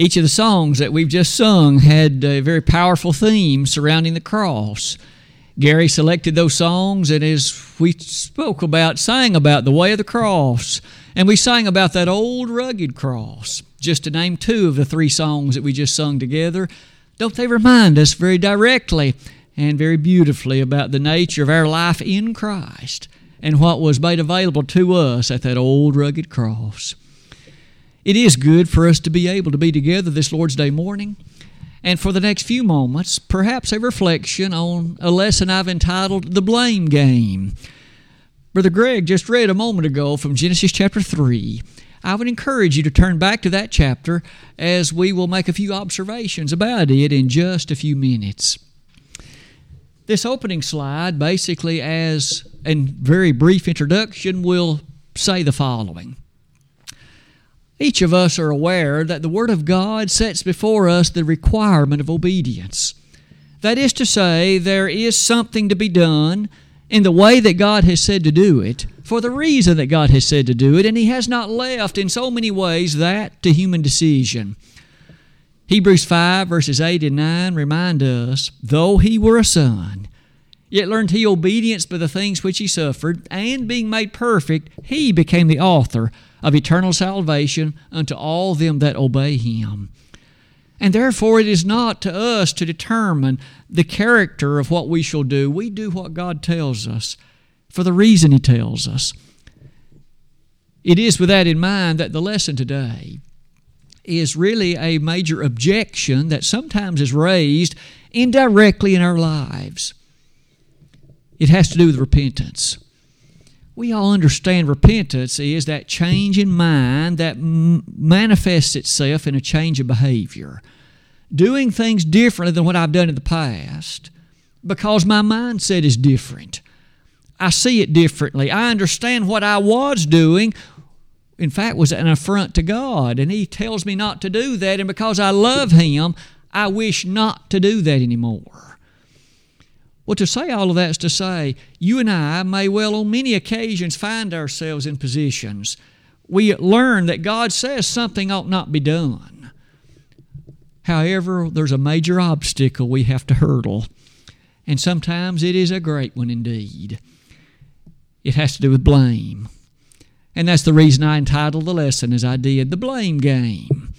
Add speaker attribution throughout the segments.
Speaker 1: Each of the songs that we've just sung had a very powerful theme surrounding the cross. Gary selected those songs, and as we spoke about, sang about the way of the cross, and we sang about that old rugged cross. Just to name two of the three songs that we just sung together, don't they remind us very directly and very beautifully about the nature of our life in Christ and what was made available to us at that old rugged cross? It is good for us to be able to be together this Lord's Day morning. And for the next few moments, perhaps a reflection on a lesson I've entitled The Blame Game. Brother Greg just read a moment ago from Genesis chapter 3. I would encourage you to turn back to that chapter as we will make a few observations about it in just a few minutes. This opening slide, basically, as a very brief introduction, will say the following each of us are aware that the Word of God sets before us the requirement of obedience. That is to say, there is something to be done in the way that God has said to do it, for the reason that God has said to do it, and He has not left in so many ways that to human decision. Hebrews 5, verses 8 and 9 remind us, though He were a son, Yet learned he obedience by the things which he suffered, and being made perfect, he became the author of eternal salvation unto all them that obey him. And therefore, it is not to us to determine the character of what we shall do. We do what God tells us for the reason He tells us. It is with that in mind that the lesson today is really a major objection that sometimes is raised indirectly in our lives. It has to do with repentance. We all understand repentance is that change in mind that m- manifests itself in a change of behavior. Doing things differently than what I've done in the past because my mindset is different. I see it differently. I understand what I was doing, in fact, was an affront to God. And He tells me not to do that. And because I love Him, I wish not to do that anymore. Well, to say all of that is to say, you and I may well on many occasions find ourselves in positions we learn that God says something ought not be done. However, there's a major obstacle we have to hurdle, and sometimes it is a great one indeed. It has to do with blame. And that's the reason I entitled the lesson as I did The Blame Game.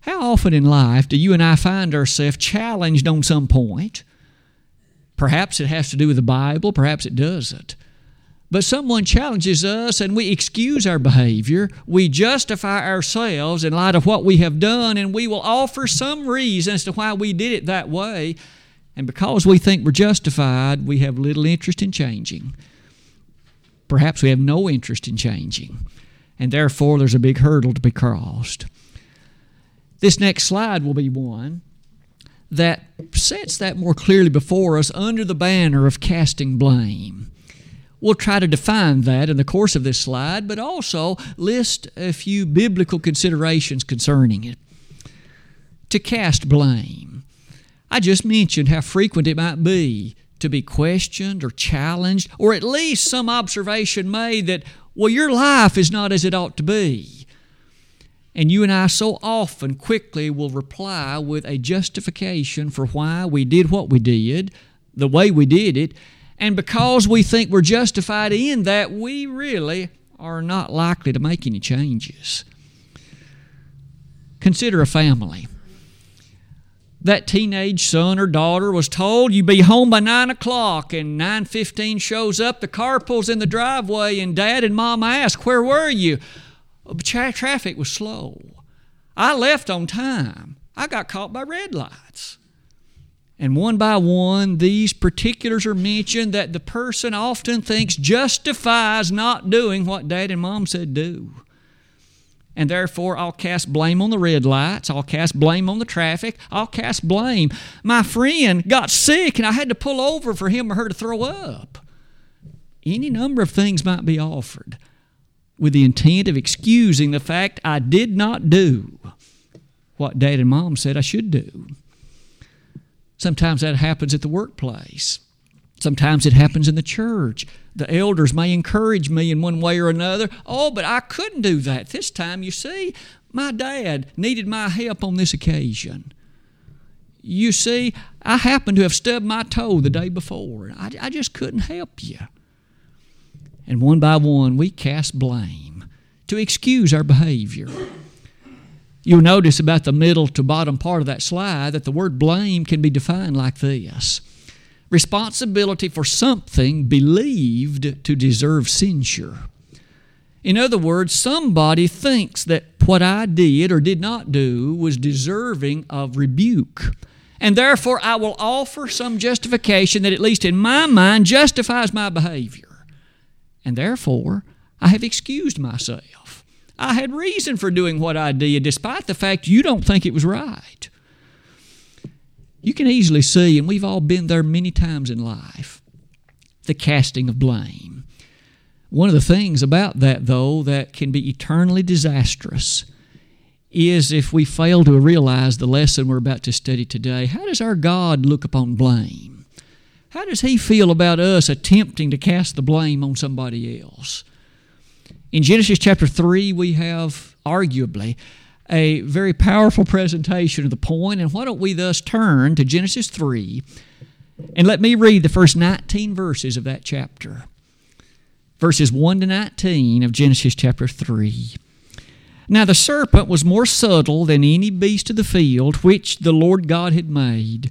Speaker 1: How often in life do you and I find ourselves challenged on some point? Perhaps it has to do with the Bible, perhaps it doesn't. But someone challenges us and we excuse our behavior. We justify ourselves in light of what we have done, and we will offer some reason as to why we did it that way. And because we think we're justified, we have little interest in changing. Perhaps we have no interest in changing. And therefore, there's a big hurdle to be crossed. This next slide will be one that sets that more clearly before us under the banner of casting blame. We'll try to define that in the course of this slide, but also list a few biblical considerations concerning it. To cast blame. I just mentioned how frequent it might be to be questioned or challenged, or at least some observation made that, well, your life is not as it ought to be. And you and I so often quickly will reply with a justification for why we did what we did, the way we did it, and because we think we're justified in that, we really are not likely to make any changes. Consider a family. That teenage son or daughter was told you be home by nine o'clock, and nine fifteen shows up. The car pulls in the driveway, and dad and mom ask, "Where were you?" Tra- traffic was slow. I left on time. I got caught by red lights. And one by one, these particulars are mentioned that the person often thinks justifies not doing what dad and mom said do. And therefore, I'll cast blame on the red lights. I'll cast blame on the traffic. I'll cast blame. My friend got sick and I had to pull over for him or her to throw up. Any number of things might be offered with the intent of excusing the fact I did not do what dad and mom said I should do. Sometimes that happens at the workplace. Sometimes it happens in the church. The elders may encourage me in one way or another. Oh, but I couldn't do that this time. You see, My dad needed my help on this occasion. You see, I happened to have stubbed my toe the day before. I, I just couldn't help you. And one by one, we cast blame to excuse our behavior. You'll notice about the middle to bottom part of that slide that the word blame can be defined like this responsibility for something believed to deserve censure. In other words, somebody thinks that what I did or did not do was deserving of rebuke. And therefore, I will offer some justification that, at least in my mind, justifies my behavior. And therefore, I have excused myself. I had reason for doing what I did, despite the fact you don't think it was right. You can easily see, and we've all been there many times in life, the casting of blame. One of the things about that, though, that can be eternally disastrous is if we fail to realize the lesson we're about to study today. How does our God look upon blame? How does He feel about us attempting to cast the blame on somebody else? In Genesis chapter 3, we have arguably a very powerful presentation of the point, and why don't we thus turn to Genesis 3 and let me read the first 19 verses of that chapter. Verses 1 to 19 of Genesis chapter 3. Now the serpent was more subtle than any beast of the field which the Lord God had made.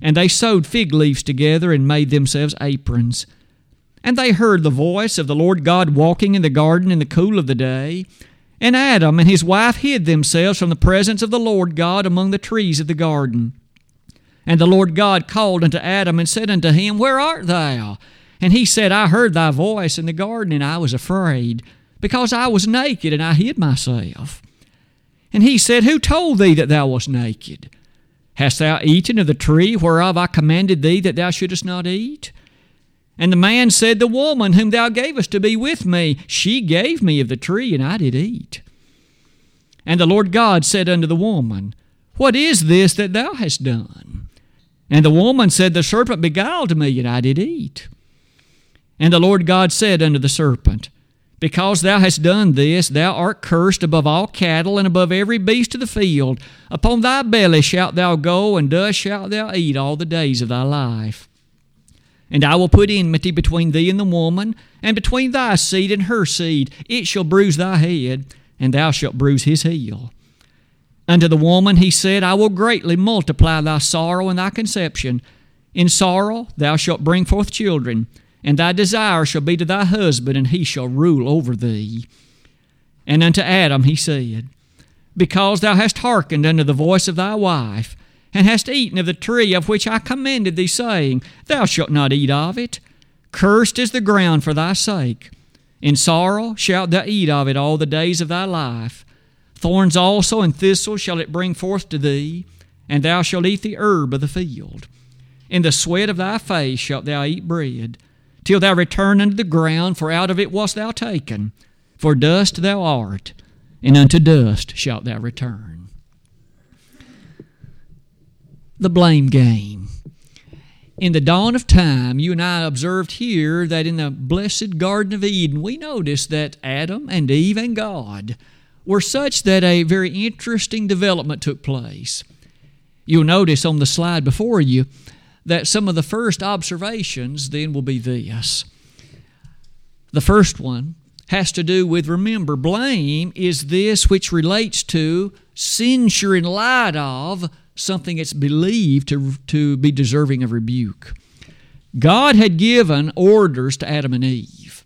Speaker 1: And they sewed fig leaves together and made themselves aprons. And they heard the voice of the Lord God walking in the garden in the cool of the day. And Adam and his wife hid themselves from the presence of the Lord God among the trees of the garden. And the Lord God called unto Adam and said unto him, Where art thou? And he said, I heard thy voice in the garden, and I was afraid, because I was naked, and I hid myself. And he said, Who told thee that thou wast naked? Hast thou eaten of the tree whereof I commanded thee that thou shouldest not eat? And the man said, The woman whom thou gavest to be with me, she gave me of the tree, and I did eat. And the Lord God said unto the woman, What is this that thou hast done? And the woman said, The serpent beguiled me, and I did eat. And the Lord God said unto the serpent, because thou hast done this, thou art cursed above all cattle and above every beast of the field. Upon thy belly shalt thou go, and dust shalt thou eat all the days of thy life. And I will put enmity between thee and the woman, and between thy seed and her seed. It shall bruise thy head, and thou shalt bruise his heel. Unto the woman he said, I will greatly multiply thy sorrow and thy conception. In sorrow thou shalt bring forth children and thy desire shall be to thy husband, and he shall rule over thee. And unto Adam he said, Because thou hast hearkened unto the voice of thy wife, and hast eaten of the tree of which I commanded thee, saying, Thou shalt not eat of it. Cursed is the ground for thy sake. In sorrow shalt thou eat of it all the days of thy life. Thorns also and thistles shall it bring forth to thee, and thou shalt eat the herb of the field. In the sweat of thy face shalt thou eat bread till thou return unto the ground, for out of it wast thou taken. For dust thou art, and unto dust shalt thou return. The blame game. In the dawn of time, you and I observed here that in the blessed Garden of Eden, we noticed that Adam and Eve and God were such that a very interesting development took place. You'll notice on the slide before you that some of the first observations then will be this. The first one has to do with remember, blame is this which relates to censure in light of something that's believed to, to be deserving of rebuke. God had given orders to Adam and Eve.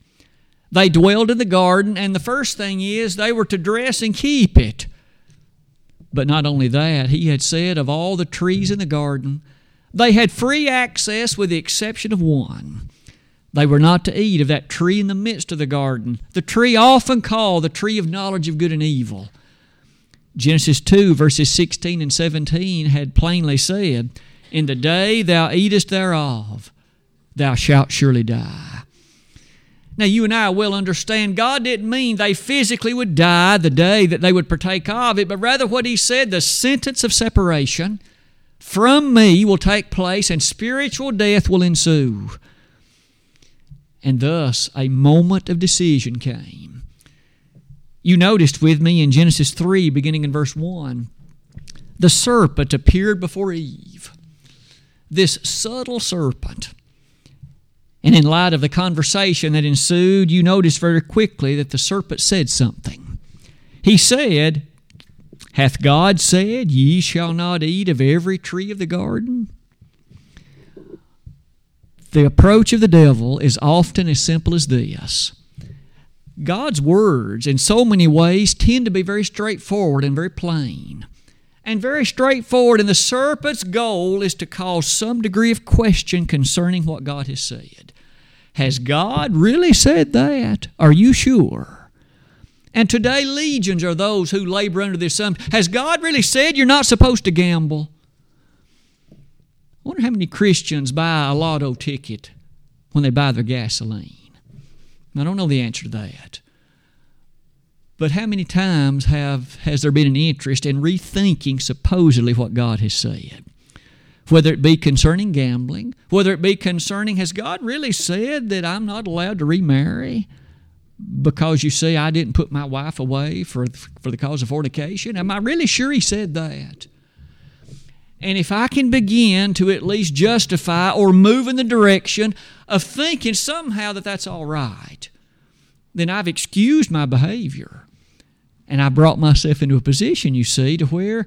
Speaker 1: They dwelled in the garden, and the first thing is they were to dress and keep it. But not only that, he had said of all the trees in the garden, they had free access with the exception of one. They were not to eat of that tree in the midst of the garden, the tree often called the tree of knowledge of good and evil. Genesis 2, verses 16 and 17 had plainly said, In the day thou eatest thereof, thou shalt surely die. Now, you and I well understand God didn't mean they physically would die the day that they would partake of it, but rather what He said the sentence of separation from me will take place and spiritual death will ensue. And thus a moment of decision came. You noticed with me in Genesis 3, beginning in verse 1, the serpent appeared before Eve. This subtle serpent. And in light of the conversation that ensued, you notice very quickly that the serpent said something. He said, Hath God said, Ye shall not eat of every tree of the garden? The approach of the devil is often as simple as this God's words, in so many ways, tend to be very straightforward and very plain. And very straightforward, and the serpent's goal is to cause some degree of question concerning what God has said. Has God really said that? Are you sure? And today, legions are those who labor under this assumption. Has God really said you're not supposed to gamble? I wonder how many Christians buy a lotto ticket when they buy their gasoline. I don't know the answer to that. But how many times have has there been an interest in rethinking supposedly what God has said? Whether it be concerning gambling, whether it be concerning, has God really said that I'm not allowed to remarry because you see I didn't put my wife away for, for the cause of fornication? Am I really sure He said that? And if I can begin to at least justify or move in the direction of thinking somehow that that's all right, then I've excused my behavior. And I brought myself into a position, you see, to where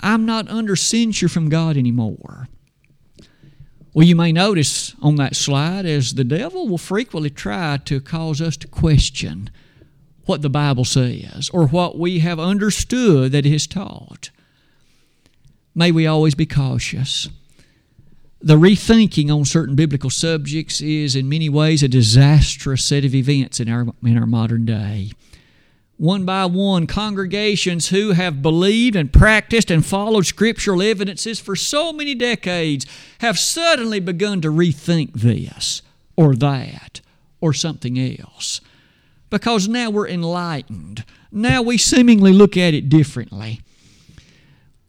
Speaker 1: I'm not under censure from God anymore. Well, you may notice on that slide as the devil will frequently try to cause us to question what the Bible says or what we have understood that it has taught may we always be cautious. The rethinking on certain biblical subjects is, in many ways, a disastrous set of events in our, in our modern day. One by one, congregations who have believed and practiced and followed scriptural evidences for so many decades have suddenly begun to rethink this or that or something else. Because now we're enlightened. Now we seemingly look at it differently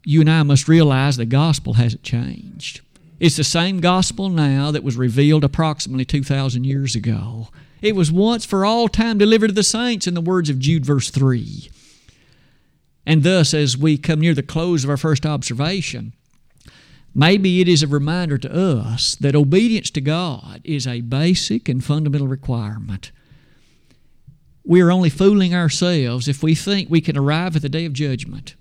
Speaker 1: you and I must realize the gospel hasn't changed. It's the same gospel now that was revealed approximately 2,000 years ago. It was once for all time delivered to the saints in the words of Jude, verse 3. And thus, as we come near the close of our first observation, maybe it is a reminder to us that obedience to God is a basic and fundamental requirement. We are only fooling ourselves if we think we can arrive at the day of judgment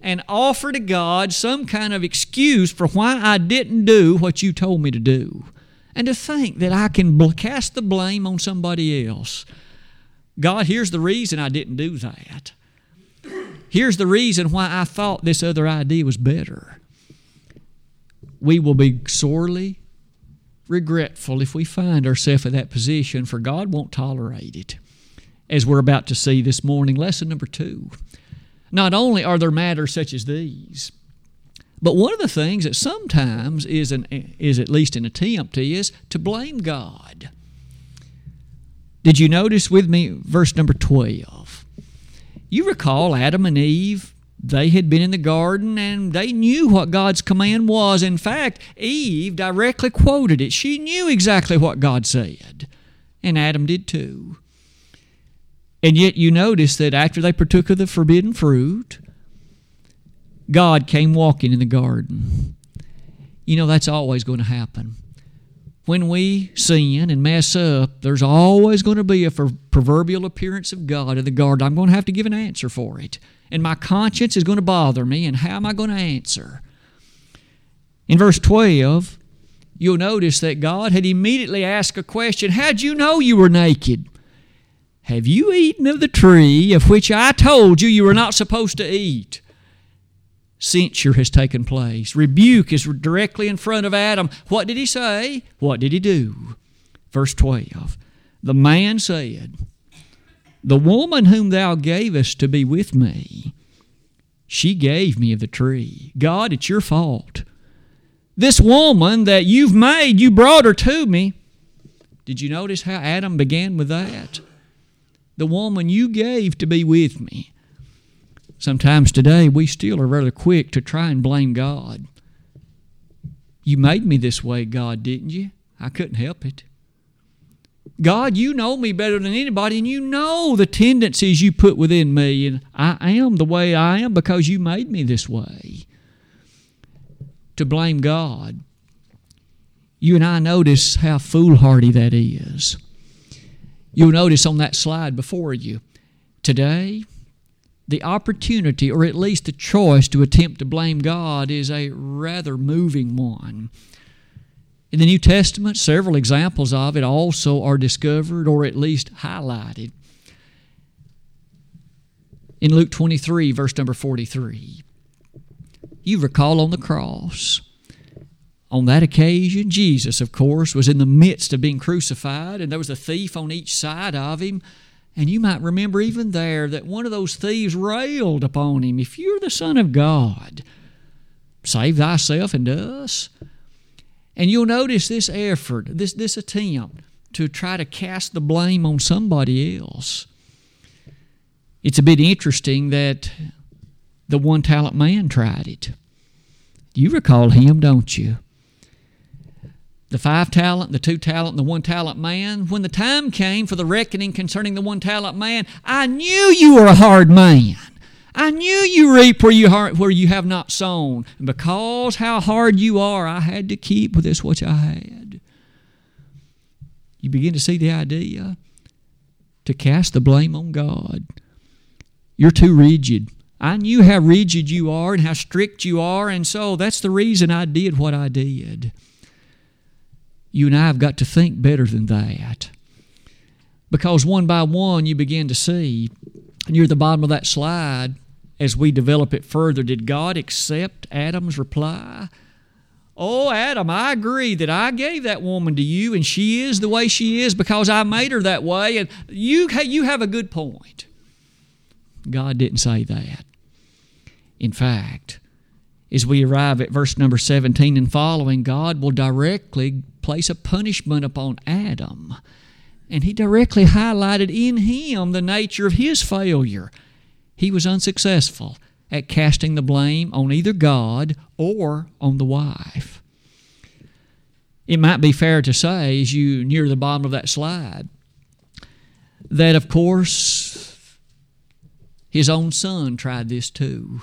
Speaker 1: and offer to God some kind of excuse for why I didn't do what you told me to do. And to think that I can cast the blame on somebody else. God, here's the reason I didn't do that. Here's the reason why I thought this other idea was better. We will be sorely regretful if we find ourselves in that position, for God won't tolerate it. As we're about to see this morning, lesson number two. Not only are there matters such as these, but one of the things that sometimes is, an, is at least an attempt is to blame God. Did you notice with me verse number 12? You recall Adam and Eve, they had been in the garden and they knew what God's command was. In fact, Eve directly quoted it. She knew exactly what God said, and Adam did too. And yet you notice that after they partook of the forbidden fruit, God came walking in the garden. You know, that's always going to happen. When we sin and mess up, there's always going to be a proverbial appearance of God in the garden. I'm going to have to give an answer for it. And my conscience is going to bother me, and how am I going to answer? In verse 12, you'll notice that God had immediately asked a question How'd you know you were naked? Have you eaten of the tree of which I told you you were not supposed to eat? Censure has taken place. Rebuke is directly in front of Adam. What did he say? What did he do? Verse 12 The man said, The woman whom thou gavest to be with me, she gave me of the tree. God, it's your fault. This woman that you've made, you brought her to me. Did you notice how Adam began with that? The woman you gave to be with me. Sometimes today we still are rather quick to try and blame God. You made me this way, God, didn't you? I couldn't help it. God, you know me better than anybody, and you know the tendencies you put within me, and I am the way I am because you made me this way. To blame God, you and I notice how foolhardy that is. You'll notice on that slide before you today, the opportunity, or at least the choice, to attempt to blame God is a rather moving one. In the New Testament, several examples of it also are discovered or at least highlighted. In Luke 23, verse number 43, you recall on the cross, on that occasion, Jesus, of course, was in the midst of being crucified, and there was a thief on each side of him. And you might remember even there that one of those thieves railed upon him, If you're the Son of God, save thyself and us. And you'll notice this effort, this, this attempt to try to cast the blame on somebody else. It's a bit interesting that the one talent man tried it. You recall him, don't you? The five talent, the two talent, and the one talent man. When the time came for the reckoning concerning the one talent man, I knew you were a hard man. I knew you reap where you, where you have not sown. And because how hard you are, I had to keep with this which I had. You begin to see the idea to cast the blame on God. You're too rigid. I knew how rigid you are and how strict you are, and so that's the reason I did what I did. You and I have got to think better than that. Because one by one, you begin to see, near the bottom of that slide, as we develop it further, did God accept Adam's reply? Oh, Adam, I agree that I gave that woman to you and she is the way she is because I made her that way, and you, you have a good point. God didn't say that. In fact, as we arrive at verse number 17 and following, God will directly place a punishment upon Adam. And he directly highlighted in him the nature of his failure he was unsuccessful at casting the blame on either God or on the wife. It might be fair to say, as you near the bottom of that slide, that of course his own son tried this too.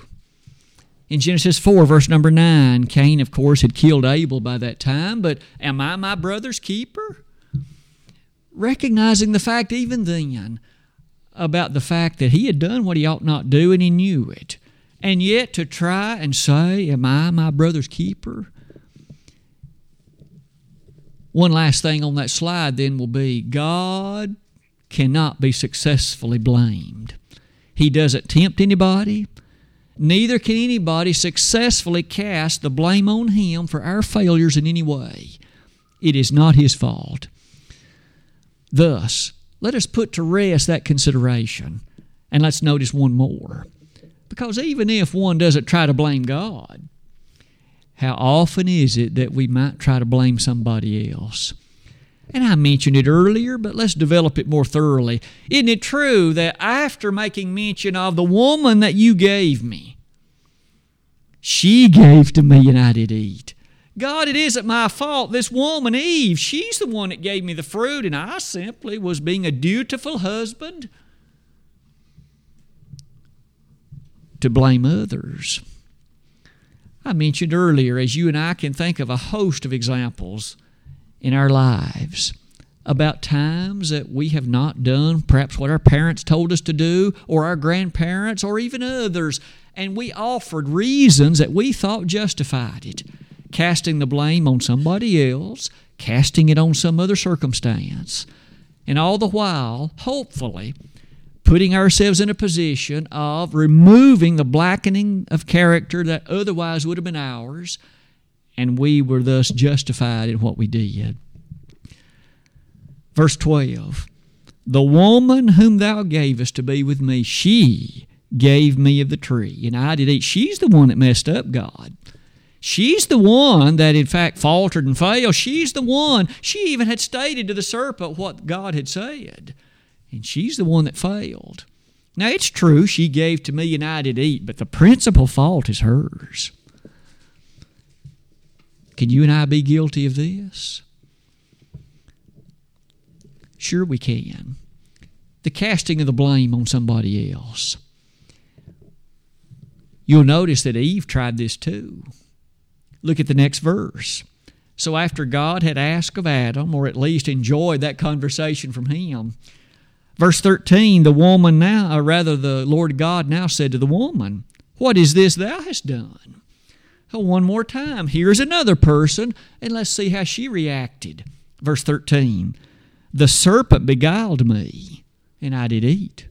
Speaker 1: In Genesis 4, verse number 9, Cain, of course, had killed Abel by that time, but am I my brother's keeper? Recognizing the fact even then about the fact that he had done what he ought not do and he knew it. And yet to try and say, Am I my brother's keeper? One last thing on that slide then will be God cannot be successfully blamed. He doesn't tempt anybody. Neither can anybody successfully cast the blame on him for our failures in any way. It is not his fault. Thus, let us put to rest that consideration and let's notice one more. Because even if one doesn't try to blame God, how often is it that we might try to blame somebody else? And I mentioned it earlier, but let's develop it more thoroughly. Isn't it true that after making mention of the woman that you gave me, she gave to me and I did eat? God, it isn't my fault. This woman, Eve, she's the one that gave me the fruit, and I simply was being a dutiful husband to blame others. I mentioned earlier, as you and I can think of a host of examples in our lives about times that we have not done perhaps what our parents told us to do, or our grandparents, or even others, and we offered reasons that we thought justified it. casting the blame on somebody else, casting it on some other circumstance. And all the while, hopefully, putting ourselves in a position of removing the blackening of character that otherwise would have been ours, and we were thus justified in what we did. Verse 12 The woman whom thou gavest to be with me, she gave me of the tree, and I did eat. She's the one that messed up God. She's the one that, in fact, faltered and failed. She's the one. She even had stated to the serpent what God had said. And she's the one that failed. Now, it's true, she gave to me and I did eat, but the principal fault is hers. Can you and I be guilty of this? Sure, we can. The casting of the blame on somebody else. You'll notice that Eve tried this too. Look at the next verse. So, after God had asked of Adam, or at least enjoyed that conversation from him, verse 13, the woman now, or rather, the Lord God now said to the woman, What is this thou hast done? Oh, one more time. Here's another person, and let's see how she reacted. Verse 13 The serpent beguiled me, and I did eat.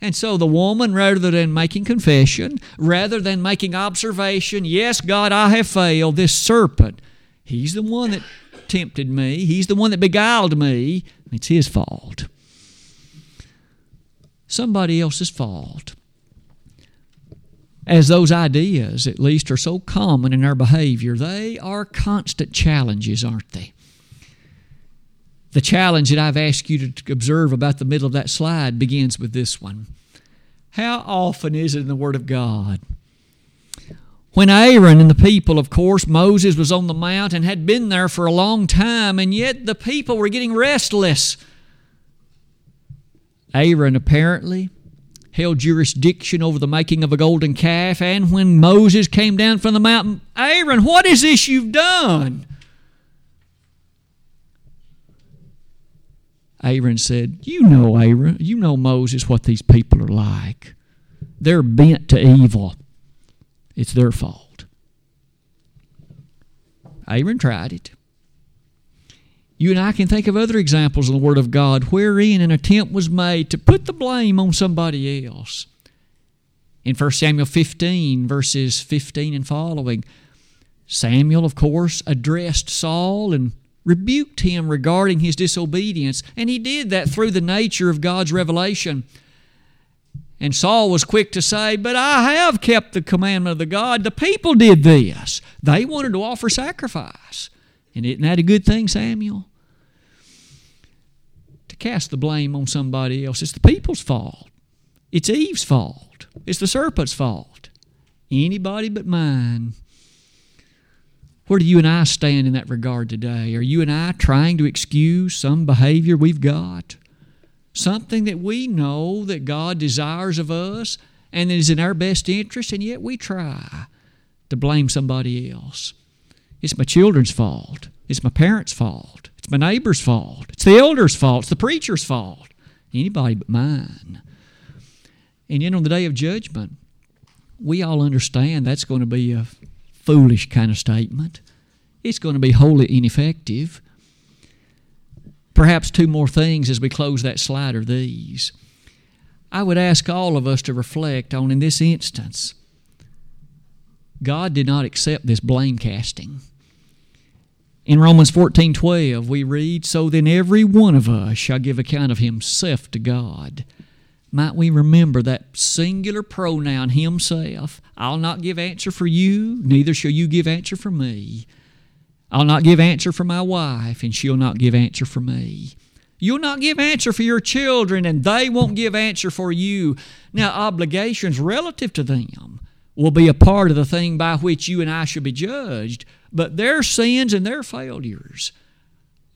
Speaker 1: And so the woman, rather than making confession, rather than making observation, yes, God, I have failed, this serpent, he's the one that tempted me, he's the one that beguiled me, it's his fault. Somebody else's fault. As those ideas, at least, are so common in our behavior, they are constant challenges, aren't they? The challenge that I've asked you to observe about the middle of that slide begins with this one. How often is it in the Word of God? When Aaron and the people, of course, Moses was on the mount and had been there for a long time, and yet the people were getting restless. Aaron apparently held jurisdiction over the making of a golden calf, and when Moses came down from the mountain, Aaron, what is this you've done? Aaron said, You know, Aaron, you know, Moses, what these people are like. They're bent to evil. It's their fault. Aaron tried it. You and I can think of other examples in the Word of God wherein an attempt was made to put the blame on somebody else. In 1 Samuel 15, verses 15 and following, Samuel, of course, addressed Saul and rebuked him regarding his disobedience, and he did that through the nature of God's revelation. And Saul was quick to say, But I have kept the commandment of the God. The people did this. They wanted to offer sacrifice. And isn't that a good thing, Samuel? Cast the blame on somebody else. It's the people's fault. It's Eve's fault. It's the serpent's fault. Anybody but mine. Where do you and I stand in that regard today? Are you and I trying to excuse some behavior we've got? Something that we know that God desires of us and is in our best interest, and yet we try to blame somebody else. It's my children's fault. It's my parents' fault. It's my neighbor's fault. It's the elder's fault. It's the preacher's fault. Anybody but mine. And yet, on the day of judgment, we all understand that's going to be a foolish kind of statement. It's going to be wholly ineffective. Perhaps two more things as we close that slide are these. I would ask all of us to reflect on, in this instance, God did not accept this blame casting. In Romans 14 12, we read, So then every one of us shall give account of himself to God. Might we remember that singular pronoun himself? I'll not give answer for you neither shall you give answer for me. I'll not give answer for my wife and she'll not give answer for me. You'll not give answer for your children and they won't give answer for you. Now obligations relative to them will be a part of the thing by which you and i shall be judged but their sins and their failures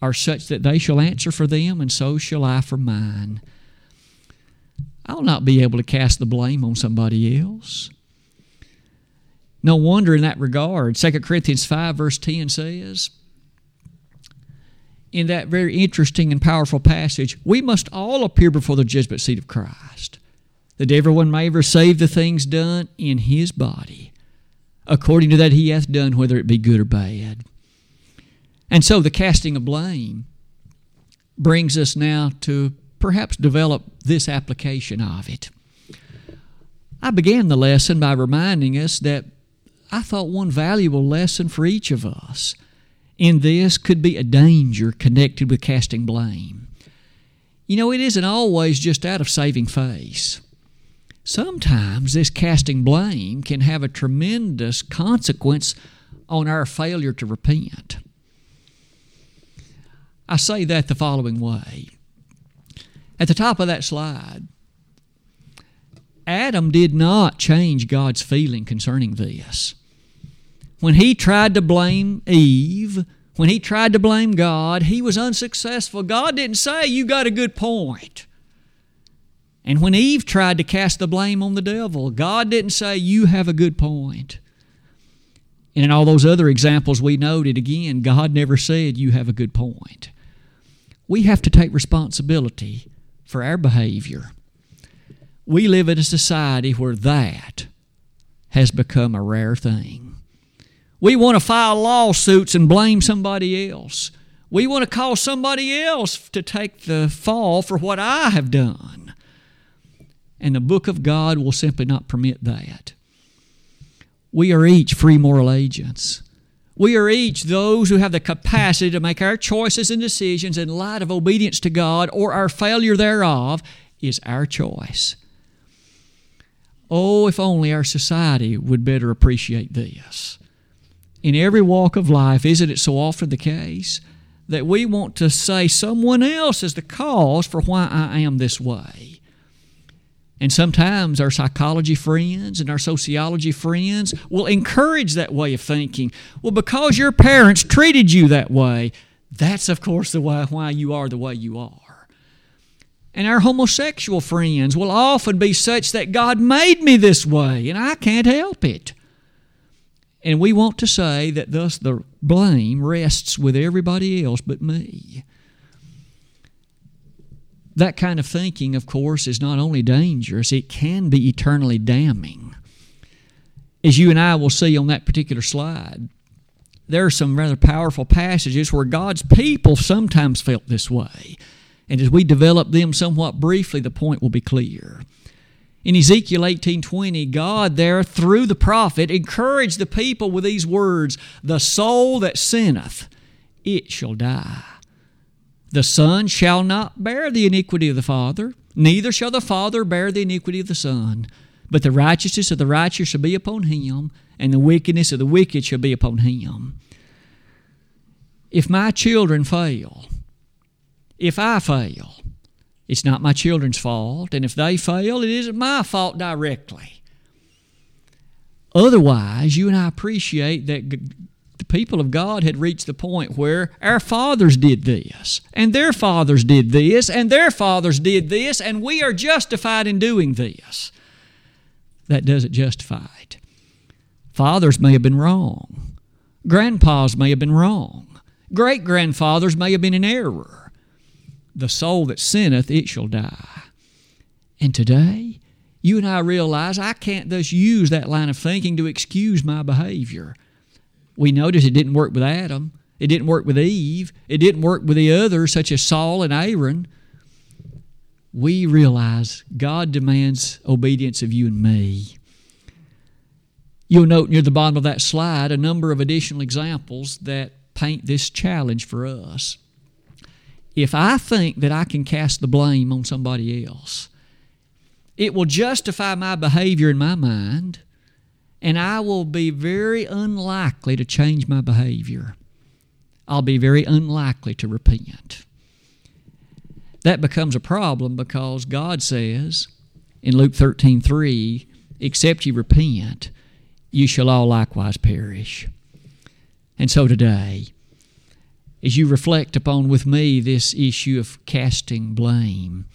Speaker 1: are such that they shall answer for them and so shall i for mine I'll not be able to cast the blame on somebody else. No wonder in that regard, 2 Corinthians 5, verse 10 says, in that very interesting and powerful passage, we must all appear before the judgment seat of Christ, that everyone may receive the things done in his body, according to that he hath done, whether it be good or bad. And so the casting of blame brings us now to perhaps develop this application of it. I began the lesson by reminding us that I thought one valuable lesson for each of us in this could be a danger connected with casting blame. You know, it isn't always just out of saving face. Sometimes this casting blame can have a tremendous consequence on our failure to repent. I say that the following way. At the top of that slide, Adam did not change God's feeling concerning this. When he tried to blame Eve, when he tried to blame God, he was unsuccessful. God didn't say, You got a good point. And when Eve tried to cast the blame on the devil, God didn't say, You have a good point. And in all those other examples we noted, again, God never said, You have a good point. We have to take responsibility for our behavior. We live in a society where that has become a rare thing. We want to file lawsuits and blame somebody else. We want to call somebody else to take the fall for what I have done. And the book of God will simply not permit that. We are each free moral agents. We are each those who have the capacity to make our choices and decisions in light of obedience to God or our failure thereof is our choice. Oh, if only our society would better appreciate this. In every walk of life, isn't it so often the case that we want to say someone else is the cause for why I am this way? And sometimes our psychology friends and our sociology friends will encourage that way of thinking. Well, because your parents treated you that way, that's, of course, the way why you are the way you are. And our homosexual friends will often be such that God made me this way and I can't help it. And we want to say that thus the blame rests with everybody else but me. That kind of thinking, of course, is not only dangerous, it can be eternally damning. As you and I will see on that particular slide, there are some rather powerful passages where God's people sometimes felt this way. And as we develop them somewhat briefly, the point will be clear. In Ezekiel 18:20, God there through the prophet encouraged the people with these words, "The soul that sinneth, it shall die." The Son shall not bear the iniquity of the Father, neither shall the Father bear the iniquity of the Son. But the righteousness of the righteous shall be upon him, and the wickedness of the wicked shall be upon him. If my children fail, if I fail, it's not my children's fault, and if they fail, it isn't my fault directly. Otherwise, you and I appreciate that the people of God had reached the point where our fathers did this, and their fathers did this, and their fathers did this, and we are justified in doing this. That doesn't justify it. Fathers may have been wrong. Grandpas may have been wrong. Great grandfathers may have been in error. The soul that sinneth, it shall die. And today, you and I realize I can't thus use that line of thinking to excuse my behavior we notice it didn't work with Adam. It didn't work with Eve. It didn't work with the others, such as Saul and Aaron. We realize God demands obedience of you and me. You'll note near the bottom of that slide a number of additional examples that paint this challenge for us. If I think that I can cast the blame on somebody else, it will justify my behavior in my mind and I will be very unlikely to change my behavior. I'll be very unlikely to repent. That becomes a problem because God says in Luke 13 3, except you repent, you shall all likewise perish. And so today, as you reflect upon with me this issue of casting blame,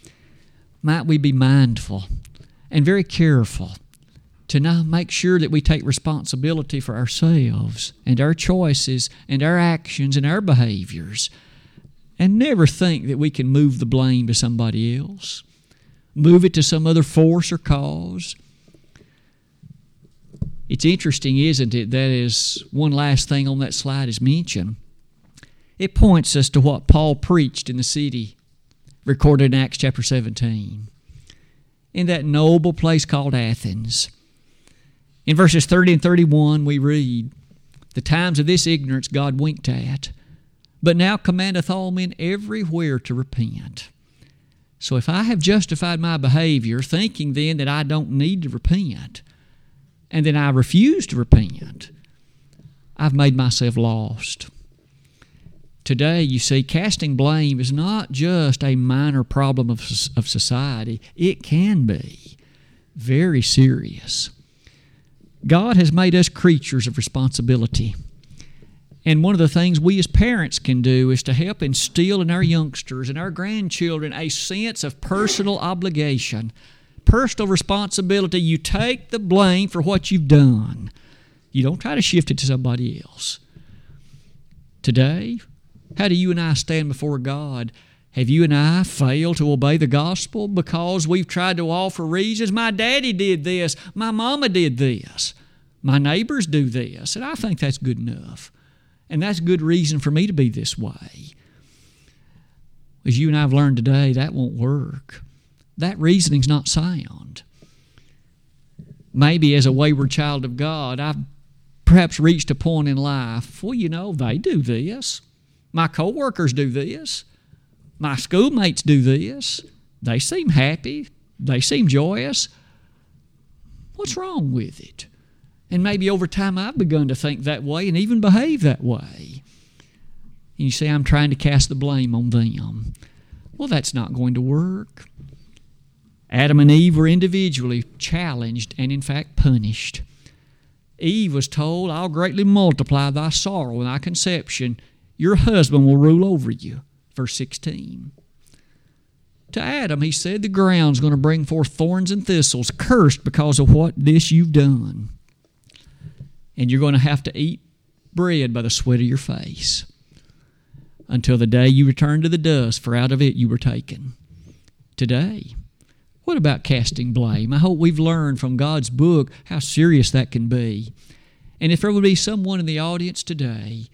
Speaker 1: might we be mindful and very careful to now make sure that we take responsibility for ourselves and our choices and our actions and our behaviors and never think that we can move the blame to somebody else, move it to some other force or cause. It's interesting, isn't it? That is one last thing on that slide is mentioned. It points us to what Paul preached in the city, recorded in Acts chapter 17, in that noble place called Athens. In verses 30 and 31, we read, The times of this ignorance God winked at, but now commandeth all men everywhere to repent. So if I have justified my behavior, thinking then that I don't need to repent, and then I refuse to repent, I've made myself lost. Today, you see, casting blame is not just a minor problem of, of society, it can be very serious. God has made us creatures of responsibility. And one of the things we as parents can do is to help instill in our youngsters and our grandchildren a sense of personal obligation, personal responsibility. You take the blame for what you've done, you don't try to shift it to somebody else. Today, how do you and I stand before God? Have you and I failed to obey the gospel because we've tried to offer reasons? My daddy did this. My mama did this. My neighbors do this. And I think that's good enough. And that's good reason for me to be this way. As you and I have learned today, that won't work. That reasoning's not sound. Maybe as a wayward child of God, I've perhaps reached a point in life, well, you know, they do this. My coworkers do this. My schoolmates do this. They seem happy. They seem joyous. What's wrong with it? And maybe over time I've begun to think that way and even behave that way. And you say, I'm trying to cast the blame on them. Well, that's not going to work. Adam and Eve were individually challenged and, in fact, punished. Eve was told, I'll greatly multiply thy sorrow and thy conception. Your husband will rule over you. Verse 16. To Adam, he said, The ground's going to bring forth thorns and thistles, cursed because of what this you've done and you're going to have to eat bread by the sweat of your face until the day you return to the dust, for out of it you were taken. Today, what about casting blame? I hope we've learned from God's book how serious that can be. And if there would be someone in the audience today,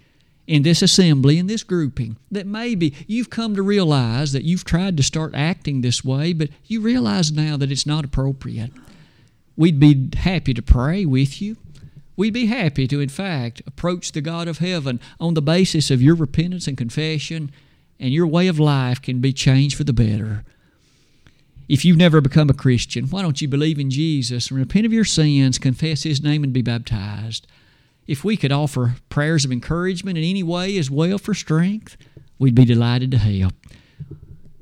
Speaker 1: in this assembly, in this grouping, that maybe you've come to realize that you've tried to start acting this way, but you realize now that it's not appropriate, we'd be happy to pray with you. We'd be happy to, in fact, approach the God of heaven on the basis of your repentance and confession, and your way of life can be changed for the better. If you've never become a Christian, why don't you believe in Jesus and repent of your sins, confess His name, and be baptized? If we could offer prayers of encouragement in any way as well for strength, we'd be delighted to help.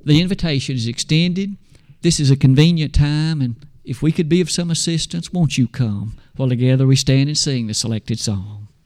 Speaker 1: The invitation is extended. This is a convenient time, and if we could be of some assistance, won't you come? While together we stand and sing the selected song.